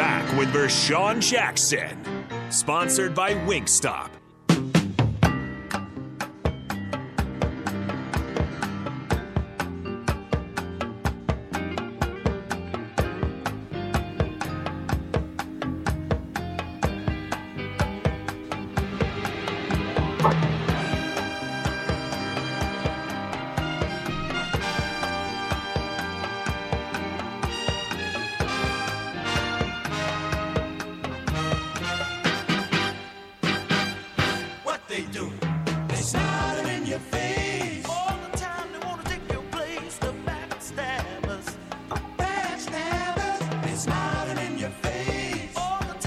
back with Vershawn Jackson, sponsored by Wingstop.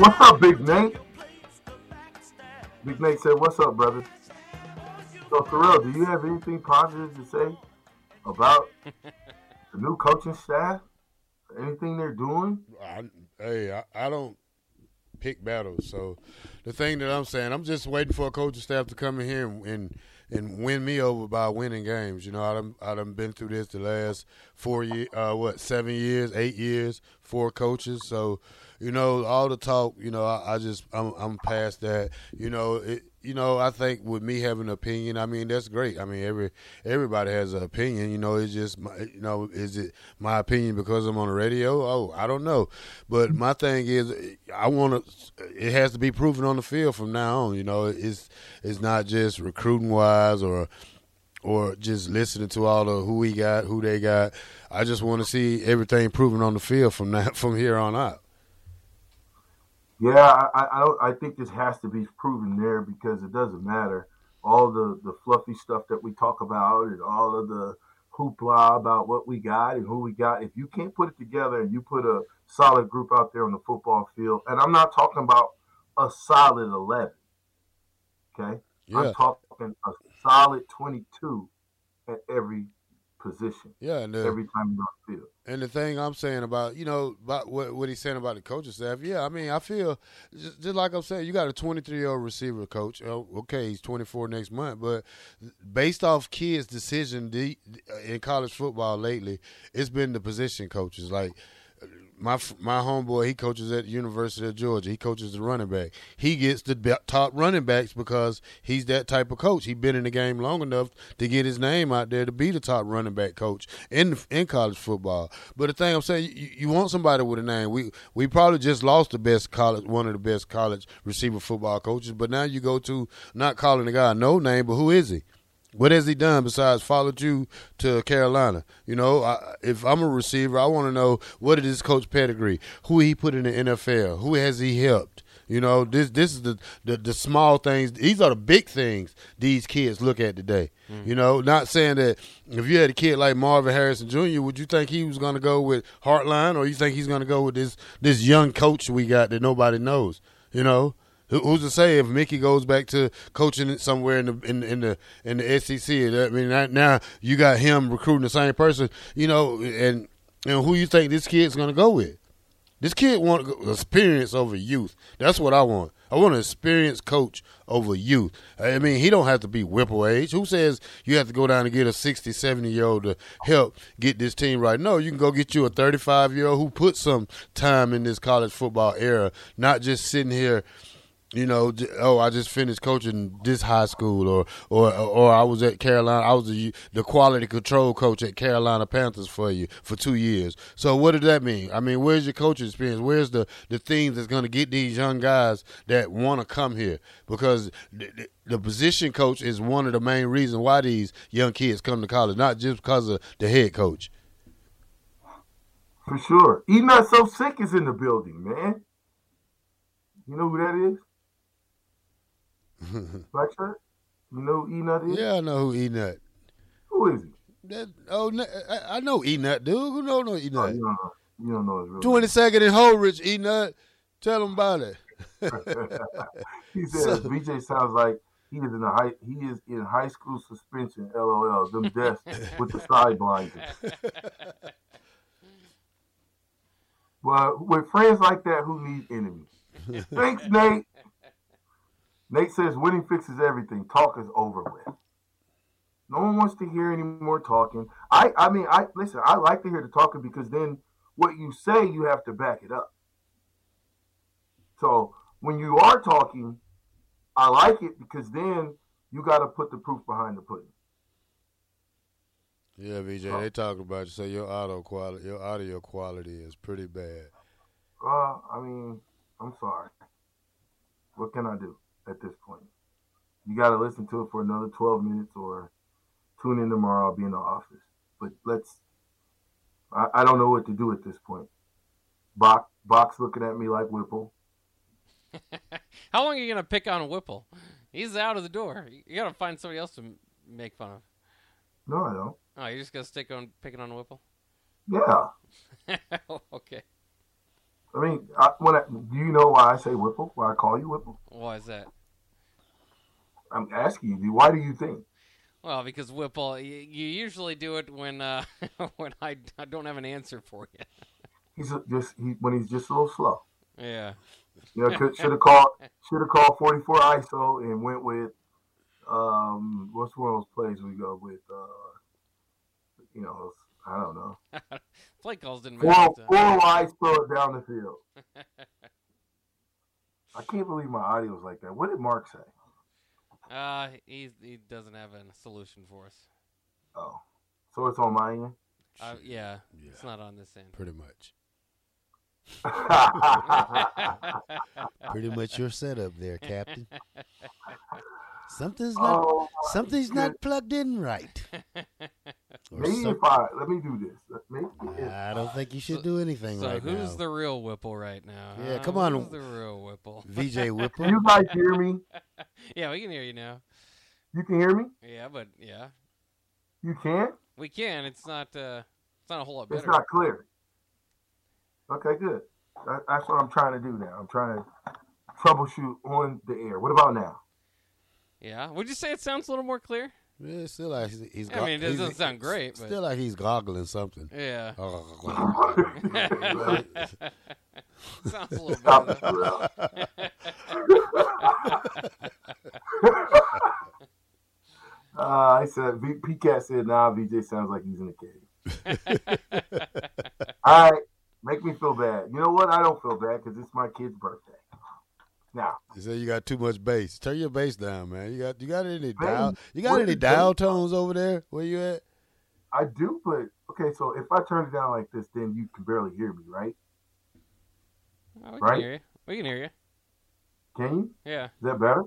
What's up, Big Nate? Big Nate said, "What's up, brother?" So, Terrell, do you have anything positive to say about the new coaching staff? Anything they're doing? I, hey, I, I don't pick battles. So the thing that I'm saying, I'm just waiting for a coaching staff to come in here and, and and win me over by winning games. You know, I done, I done been through this the last four years, uh, what, seven years, eight years, four coaches. So, you know, all the talk, you know, I, I just, I'm, I'm past that. You know, it, you know, I think with me having an opinion, I mean, that's great. I mean, every everybody has an opinion. You know, it's just, my, you know, is it my opinion because I'm on the radio? Oh, I don't know. But my thing is, I want to. It has to be proven on the field from now on. You know, it's it's not just recruiting wise or or just listening to all the who we got, who they got. I just want to see everything proven on the field from now from here on out. Yeah, I, I, don't. I think this has to be proven there because it doesn't matter all the the fluffy stuff that we talk about and all of the hoopla about what we got and who we got. If you can't put it together and you put a solid group out there on the football field, and I'm not talking about a solid eleven. Okay, Yeah. I'm talking a solid 22 at every position Yeah, and the, every time you're on the field. And the thing I'm saying about you know about what what he's saying about the coaching staff, yeah, I mean I feel just, just like I'm saying, you got a 23 year old receiver coach. Oh, okay, he's 24 next month, but based off kids' decision in college football lately, it's been the position coaches like. My my homeboy, he coaches at the University of Georgia. He coaches the running back. He gets the top running backs because he's that type of coach. He's been in the game long enough to get his name out there to be the top running back coach in in college football. But the thing I'm saying, you, you want somebody with a name. We we probably just lost the best college, one of the best college receiver football coaches. But now you go to not calling the guy no name, but who is he? What has he done besides followed you to Carolina? You know, I, if I'm a receiver, I want to know what is his coach pedigree, who he put in the NFL, who has he helped. You know, this this is the, the the small things. These are the big things these kids look at today. Mm. You know, not saying that if you had a kid like Marvin Harrison Jr., would you think he was going to go with Hartline, or you think he's going to go with this this young coach we got that nobody knows? You know, Who's to say if Mickey goes back to coaching somewhere in the in, in the in the SEC? I mean, now you got him recruiting the same person, you know, and and who you think this kid's to go with? This kid want experience over youth. That's what I want. I want an experienced coach over youth. I mean, he don't have to be whipple age. Who says you have to go down and get a 60, 70 year old to help get this team right? No, you can go get you a 35 year old who put some time in this college football era, not just sitting here you know, oh, I just finished coaching this high school, or or or I was at Carolina. I was the the quality control coach at Carolina Panthers for you for two years. So what did that mean? I mean, where's your coaching experience? Where's the the things that's going to get these young guys that want to come here? Because the, position coach is one of the main reasons why these young kids come to college, not just because of the head coach. For sure. E Not So Sick is in the building, man. You know who that is? Shirt? You know who E Nut is? Yeah, I know who E Nut. Who is he? That oh, I know E Nut, dude. Who don't know E Oh, Nut? you, don't know, you don't know his real Twenty second and Holdrege, E Nut. Tell him about it. He says BJ sounds like he is in a high he is in high school suspension. LOL. Them desks with the side blinders. Well, with friends like that, who needs enemies? Thanks, Nate. Nate says winning fixes everything. Talk is over with. No one wants to hear any more talking. I, I mean, I listen. I like to hear the talking because then what you say, you have to back it up. So when you are talking, I like it because then you got to put the proof behind the pudding. Yeah, VJ, Oh. they talk about you. Say your audio quality, your audio quality is pretty bad. Uh, I mean, I'm sorry. What can I do at this point? You got to listen to it for another 12 minutes or tune in tomorrow. I'll be in the office. But let's, I, I don't know what to do at this point. Box, Box looking at me like Whipple. How long are you gonna pick on Whipple? He's out of the door. You gotta find somebody else to m- make fun of. No, I don't. Oh, you're just gonna stick on picking on Whipple? Yeah. okay. I mean, I, when I, do you know why I say Whipple? Why I call you Whipple? Why is that? I'm asking you. Why do you think? Well, because Whipple, y- you usually do it when uh, when I, I don't have an answer for you. He's a- just he, when he's just a little slow. Yeah. You know, should have called should have called 44 ISO and went with um what's one of those plays we go with uh you know I don't know Play calls didn't four matter. four wide throw it down the field. I can't believe my audio is like that. What did Mark say? Uh, he he doesn't have a solution for us. Oh, so it's on my end. Uh, yeah, Yeah. it's not on this end. Pretty much. Pretty much your setup there, Captain. Something's not oh, something's not plugged in right. Maybe some- if I let me do this. Maybe if, I don't think you should do anything So right who's now. the real Whipple right now? Yeah, come on. Who's the real Whipple? VJ Whipple. you guys hear me? yeah, we can hear you now. You can hear me? Yeah, but yeah, You can? we can. It's not. Uh, it's not a whole lot better. It's not clear. Okay, good. That, that's what I'm trying to do now. I'm trying to troubleshoot on the air. What about now? Yeah. Would you say it sounds a little more clear? Yeah, it's still like he's, he's I mean, it doesn't sound great, but- Still like he's goggling something. Yeah. Oh, sounds a little Stop better. it, uh, I said, v- PCAT said, nah, VJ sounds like he's in a cave. All right, make me feel bad. You know what? I don't feel bad because it's my kid's birthday. Now, You say you got too much bass. Turn your bass down, man. You got you got any Bass? dial? You got any dial bass? tones over there? Where you at? I do, but okay, so if I turn it down like this, then you can barely hear me, right? Oh, we can Right? hear you. We can hear you. Can you? Yeah, Is that better?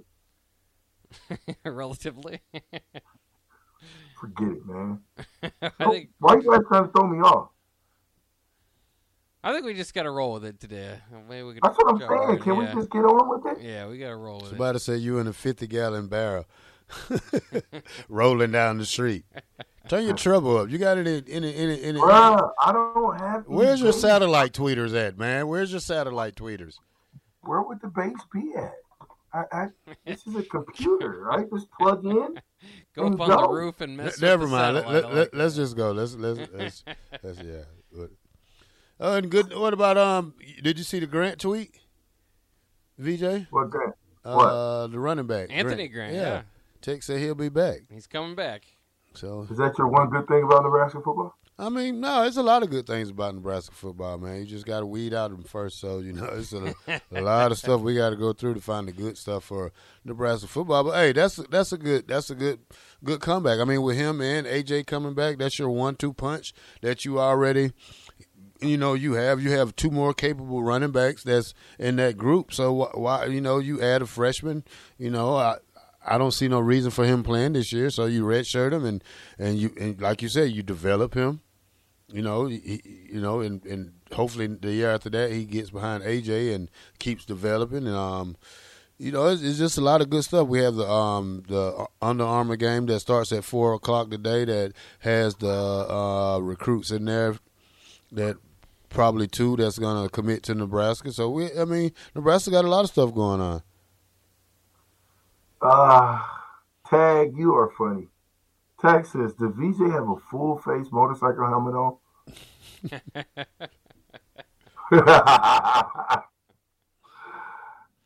relatively. Forget it, man. I Oh, think Why you guys trying to throw me off? I think we just gotta roll with it today. Maybe we could. That's what I'm saying. in, Can yeah. we just get on with it? Yeah, we gotta roll with it. Somebody said you in a fifty gallon barrel, rolling down the street. Turn your trouble up. You got it in in in, in, in Bruh, I don't have. Where's your bass. satellite tweeters at, man? Where's your satellite tweeters? Where would the bass be at? I, I, this is a computer. I just plug in. Go up and on the roof and mess. Never with the mind. Let, satellite. let, I let, like us that. just go. Let's let's let's, let's yeah. But- Oh, and good. What about um? Did you see the Grant tweet? VJ, What that? uh, the running back, Anthony Grant. Yeah. Tech said he'll be back. he's coming back. So Is that your one good thing about Nebraska football? I mean, no, there's a lot of good things about Nebraska football, man. You just got to weed out them first. So you know, it's a, a lot of stuff we got to go through to find the good stuff for Nebraska football. But hey, that's that's a good that's a good good comeback. I mean, with him and AJ coming back, that's your one-two punch that you already. You know, you have you have two more capable running backs that's in that group. So why you know you add a freshman? You know, I I don't see no reason for him playing this year. So you redshirt him and and you and like you said, you develop him. You know, he, you know, and, and hopefully the year after that he gets behind AJ and keeps developing. And um, you know, it's, it's just a lot of good stuff. We have the um the Under Armour game that starts at four o'clock today that has the uh, recruits in there that probably two that's gonna commit to Nebraska. So we, I mean, Nebraska got a lot of stuff going on. Ah, Tag, you are funny. Tag says, "Does VJ have a full face motorcycle helmet on?"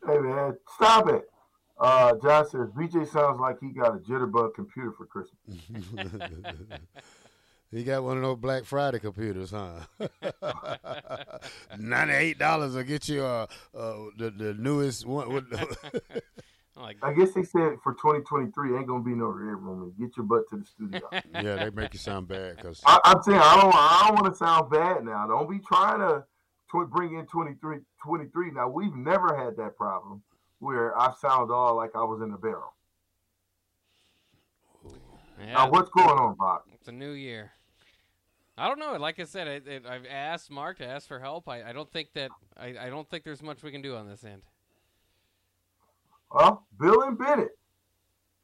hey man, stop it. Uh, John says VJ sounds like he got a jitterbug computer for Christmas. He got one of those Black Friday computers, huh? Ninety-eight dollars will get you uh, uh the the newest one. With Like, I guess they said for 2023 ain't gonna be no red room. And get your butt to the studio. yeah, they make you sound bad because I, I'm saying I don't I don't want to sound bad now. Don't be trying to tw- bring in 23 23. Now we've never had that problem where I sound all like I was in a barrel. yeah, Now what's going on, Bob? it's a new year. I don't know. Like I said, I, it, I've asked Mark to ask for help. I, I don't think that I, I don't think there's much we can do on this end. Well, Bill and Bennett.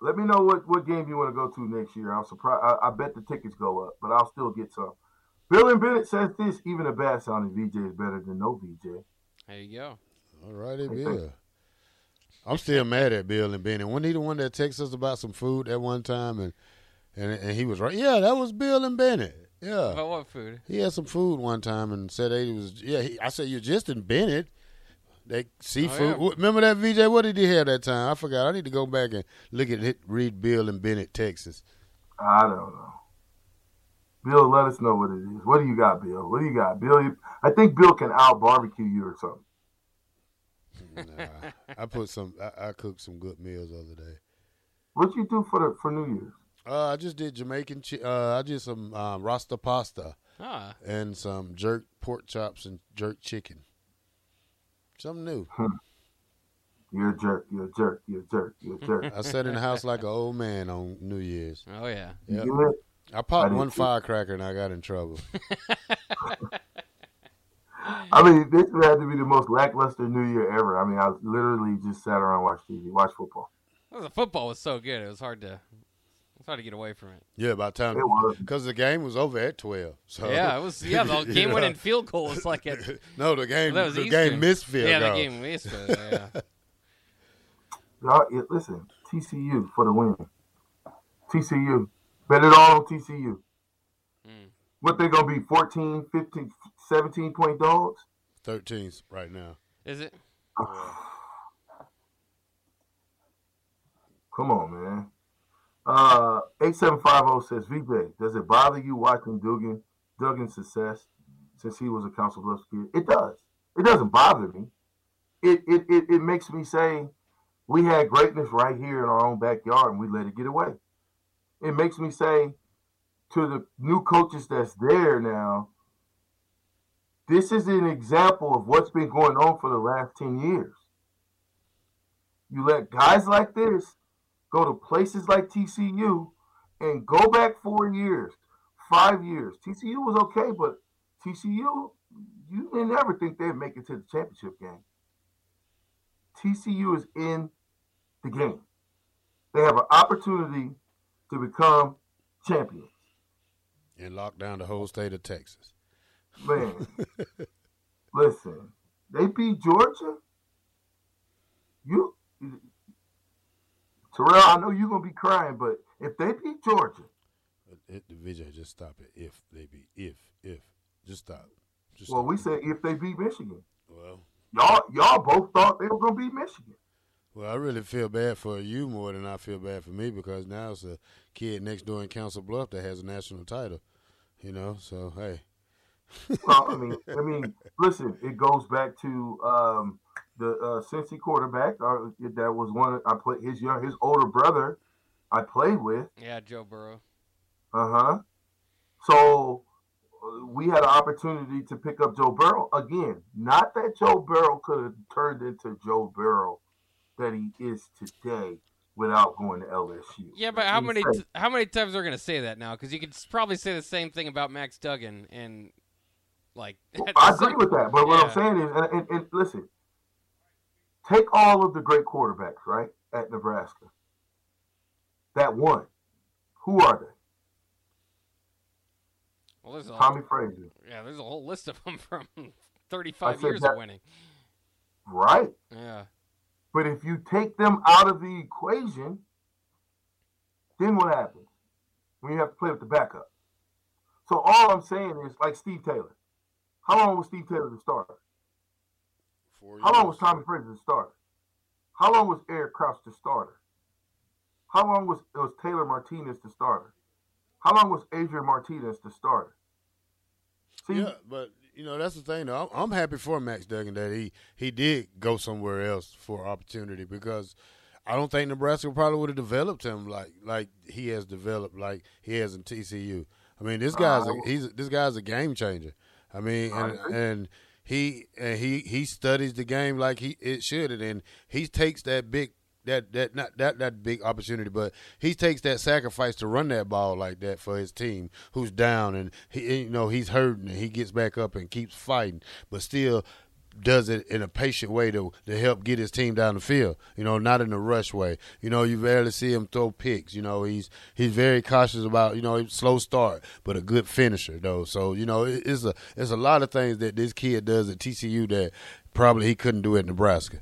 Let me know what, what game you want to go to next year. I'm surprised. I, I bet the tickets go up, but I'll still get some. Bill and Bennett says this: even a bad sounding VJ is better than no VJ. There you go. all righty, Bill. I'm still mad at Bill and Bennett. Wasn't he the one that texted us about some food at one time and and and he was right? Yeah, that was Bill and Bennett. Yeah. About what food? He had some food one time and said he was. Yeah, he, I said you're just in Bennett. That seafood. Oh, yeah. Remember that VJ? What did he have that time? I forgot. I need to go back and look at it. Read Bill and Bennett Texas. I don't know. Bill, let us know what it is. What do you got, Bill? What do you got, Bill? you- I think Bill can out barbecue you or something. Nah, I put some. I, I cooked some good meals the other day. What you do for the for New Year's? Uh, I just did Jamaican. Chi- uh, I did some um, Rasta pasta Ah, and some jerk pork chops and jerk chicken. Something new. You're a jerk. You're a jerk. You're a jerk. You're a jerk. I sat in the house like an old man on New Year's. oh yeah. Yep. get it? I popped I one too. firecracker and I got in trouble. I mean, this had to be the most lackluster New Year ever. I mean, I literally just sat around and watched TV, watched football. Well, the football was so good. It was hard to it's hard to get away from it. Yeah, by the time because the game was over at twelve. So Yeah, it was. Yeah, the game know. winning field goal was like at No, the game that was the Eastern. game missed field Yeah, the game missed. field, Yeah. Y'all, listen, TCU for the win. TCU. Bet it all on TCU. Mm. What they going to be, 14, 15, 17 point dogs? 13s right now. Is it? Come on, man. Uh, 8750 says, VJ, does it bother you watching Duggan, Duggan's success since he was a Council Bluffs kid? It does. It doesn't bother me. It, it, it, it makes me say we had greatness right here in our own backyard and we let it get away. It makes me say to the new coaches that's there now, this is an example of what's been going on for the last 10 years. You let guys like this go to places like TCU and go back four years, five years. TCU was okay, but TCU, you didn't ever think they'd make it to the championship game. TCU is in the game. They have an opportunity to become champions. And lock down the whole state of Texas. Man, listen, they beat Georgia. You, Terrell, I know you're gonna be crying, but if they beat Georgia, It, VJ, just stop it. If they be, if, if, just stop. Just well, stop. we said if they beat Michigan, well, y'all y'all both thought they were gonna beat Michigan. well, I really feel bad for you more than I feel bad for me because now it's a kid next door in Council Bluff that has a national title. You know, so hey, Well, I mean, I mean, listen, it goes back to um, the uh, Cincy quarterback. Uh, that was one I played. His young, his older brother, I played with. Yeah, Joe Burrow. Uh huh. So uh, we had an opportunity to pick up Joe Burrow again. Not that Joe Burrow could have turned into Joe Burrow that he is today without going to LSU. Yeah, but how many t- how many times are we gonna say that now? Because you could probably say the same thing about Max Duggan and like. Well, I agree same- with that, but what I'm saying is, and, and, and listen, take all of the great quarterbacks, right, at Nebraska that one. Who are they? Well, there's a whole, Tommie Frazier, yeah, there's a whole list of them from 35 years that- of winning. right? Yeah, But if you take them out of the equation, then what happens? When you have to play with the backup. So all I'm saying is, like Steve Taylor. How long was Steve Taylor the starter? Four How long was Tommie Frazier the starter? How long was Eric Crouch the starter? How long was was Taylor Martinez the starter? How long was Adrian Martinez the starter? See, Yeah, but you know that's the thing. Though. I'm, I'm happy for Max Duggan that he he did go somewhere else for opportunity because I don't think Nebraska probably would have developed him like like he has developed like he has in TCU. I mean, this guy's a, Uh, he's this guy's a game changer. I mean, and, and he and he he studies the game like he it should, and he takes that big that that not that that big opportunity, but he takes that sacrifice to run that ball like that for his team who's down and he you know he's hurting and he gets back up and keeps fighting, but still does it in a patient way to to help get his team down the field. You know, not in a rush way. You know, you rarely see him throw picks. You know, he's he's very cautious about you know slow start, but a good finisher though. So you know, it, it's a it's a lot of things that this kid does at TCU that probably he couldn't do at Nebraska.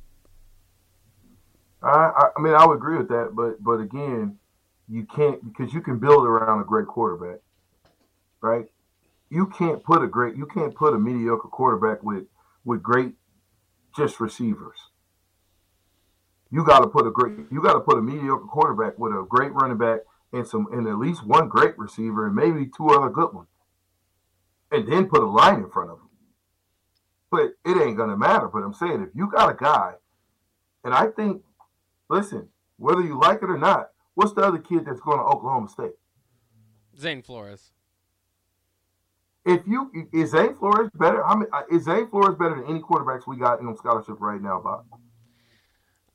I, I, mean, I would agree with that, but but again, you can't because you can build around a great quarterback, right? You can't put a great, you can't put a mediocre quarterback with with great just receivers. You got to put a great, you got to put a mediocre quarterback with a great running back and some and at least one great receiver and maybe two other good ones, and then put a line in front of them. But it ain't gonna matter. But I'm saying if you got a guy, and I think listen, whether you like it or not, what's the other kid that's going to Oklahoma State? Zane Flores. If you is Zane Flores better? How many, is Zane Flores better than any quarterbacks we got in on scholarship right now, Bob?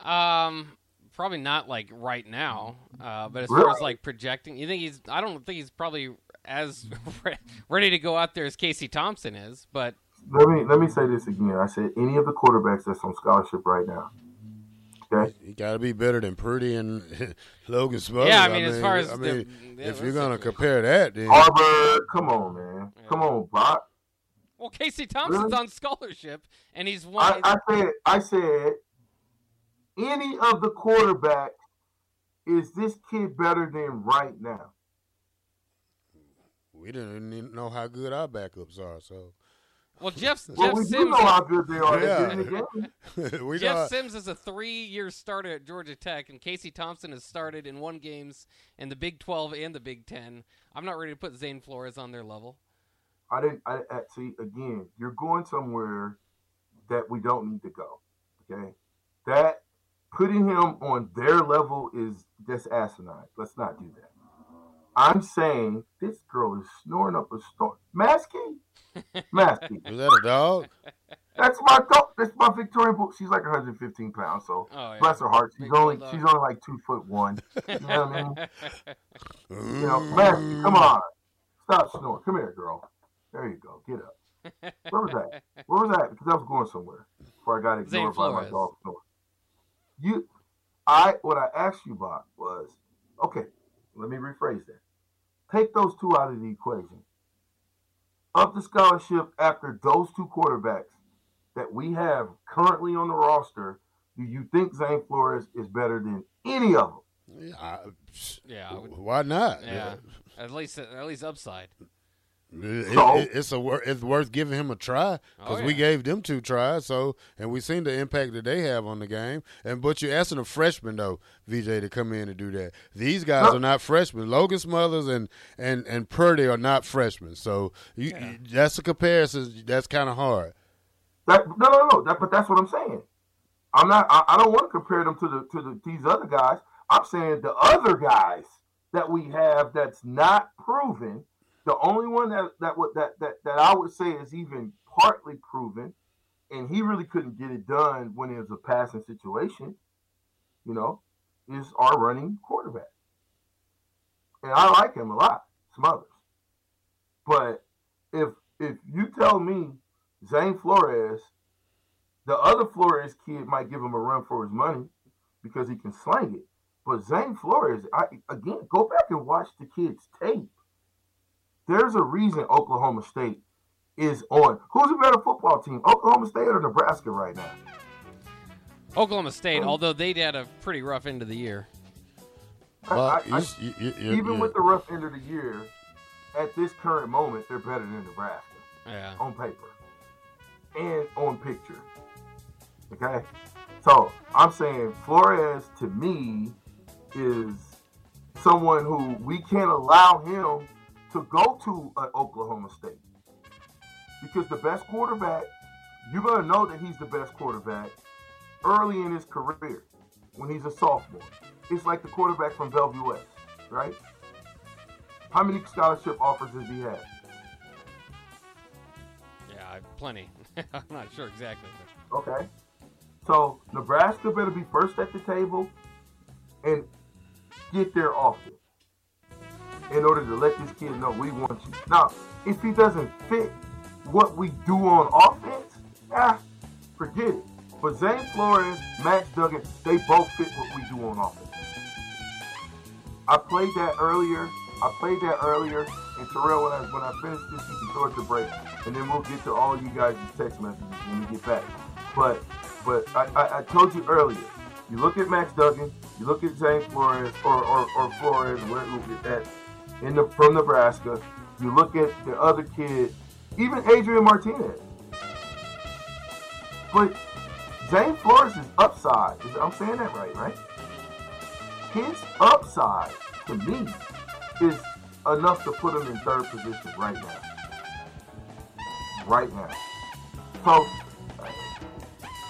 Um, probably not like right now. Uh, but as far as like projecting, you think he's? I don't think he's probably as re- ready to go out there as Casey Thompson is. But Let me let me say this again. I said any of the quarterbacks that's on scholarship right now. Okay, He got to be better than Purdy and Logan Smothers. Yeah, I mean, as far as I the- mean, yeah, if you're gonna compare that, then Harvard. Come on, man. Yeah. Come on, Bob. well, Casey Thompson's Really? on scholarship, and he's one. I, I said I said any of the quarterbacks. Is this kid better than right now? we didn't even know how good our backups are. So well, Jeff Well, Jeff we do Sims. know how good they are Yeah. at getting the game. we Jeff know. Sims is a three-year starter at Georgia Tech, and Casey Thompson has started in one games in the Big 12 and the Big 10. I'm not ready to put Zane Flores on their level. I didn't. I, I see again. You're going somewhere that we don't need to go. Okay, that putting him on their level is just asinine. Let's not do that. I'm saying this girl is snoring up a storm. Maskey, Maskey. Was that a dog? That's my dog. That's my Victorian book. She's like 115 pounds. So Oh, yeah. bless her heart. She's Big only bulldog. she's only like two foot one. You know what I mean? You know. Come on. Stop snoring. Come here, girl. There you go. Get up. Where was that? Where was that? Because I was going somewhere before I got Zane ignored by my dog snore. You, I, what I asked you about was, okay, let me rephrase that. Take those two out of the equation. Of the scholarship after those two quarterbacks that we have currently on the roster, do you think Zane Flores is better than any of them? Yeah, I- Yeah, why not? yeah. At least, at least upside. It- So- it- it's a it's worth giving him a try because Oh, we yeah. Oh, gave them two tries. So and we seen the impact that they have on the game. And but you're asking a freshman though, VJ, to come in and do that. These guys No. are not freshmen. Logan Smothers and and and Purdy are not freshmen. So you, you- that's a comparison. That's kind of hard. That no, no, no. That, but that's what I'm saying. I'm not. I, I don't want to compare them to the to the, these other guys. I'm saying the other guys that we have that's not proven. The only one that that that that that I would say is even partly proven, and he really couldn't get it done when it was a passing situation. You know, is our running quarterback, and I like him a lot. Smothers, but if if you tell me Zane Flores, the other Flores kid might give him a run for his money because he can slang it. But Zane Flores, I again go back and watch the kid's tape. There's a reason Oklahoma State is on. Who's a better football team, Oklahoma State or Nebraska right now? Oklahoma. State, um, although they had a pretty rough end of the year. I- But I- I- you- you- you- you- even you- with the rough end of the year, at this current moment, they're better than Nebraska. Yeah. on paper and on picture. Okay? So I'm saying Flores to me is someone who we can't allow him to go to uh, Oklahoma State because the best quarterback, you're gonna know that he's the best quarterback early in his career when he's a sophomore. It's like the quarterback from Bellevue West, right? How many scholarship offers does he have? Yeah, plenty. I'm not sure exactly. Okay. So Nebraska better be first at the table and get there often in order to let this kid know we want you. Now, if he doesn't fit what we do on offense, ah, forget it. But Zane Flores, Max Duggan, they both fit what we do on offense. I played that earlier. I played that earlier. And Terrell, when I when I finish this, you can it to break, and then we'll get to all you guys' text messages when we get back. But but I, I, I told you earlier. You look at Max Duggan. You look at Zane Flores or or, or Flores where at in the from Nebraska. You look at the other kid, even Adrian Martinez. But Zane Flores' upside, is- I'm saying that right, right? His upside to me is enough to put him in third position right now. Right now. So,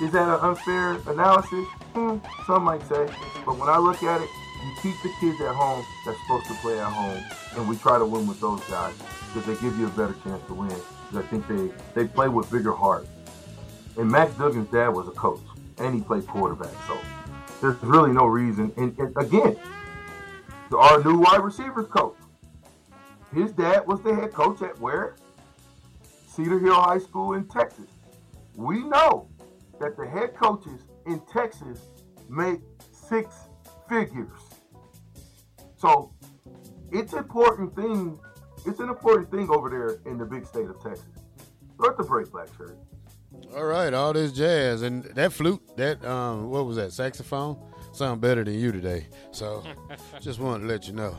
is that an unfair analysis? Hmm, some might say. But when I look at it, you keep the kids at home that's supposed to play at home, and we try to win with those guys because they give you a better chance to win. 'Cause I think they, they play with bigger heart. And Max Duggan's dad was a coach, and he played quarterback. So there's really no reason. And, and again, our new wide receivers coach, his dad was the head coach at where? Cedar Hill High School in Texas. We know that the head coaches in Texas make six figures. So it's important thing. It's an important thing over there in the big state of Texas. Throw the break, black shirt. All right, all this jazz and that flute, that um, what was that saxophone? Sound better than you today. So, just wanted to let you know.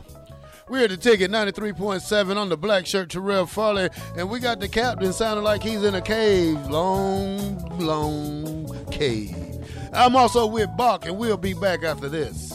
We're at the ticket 93.7 on the black shirt Terrell Farley, and we got the captain sounding like he's in a cave, long, long cave. I'm also with Bach, and we'll be back after this.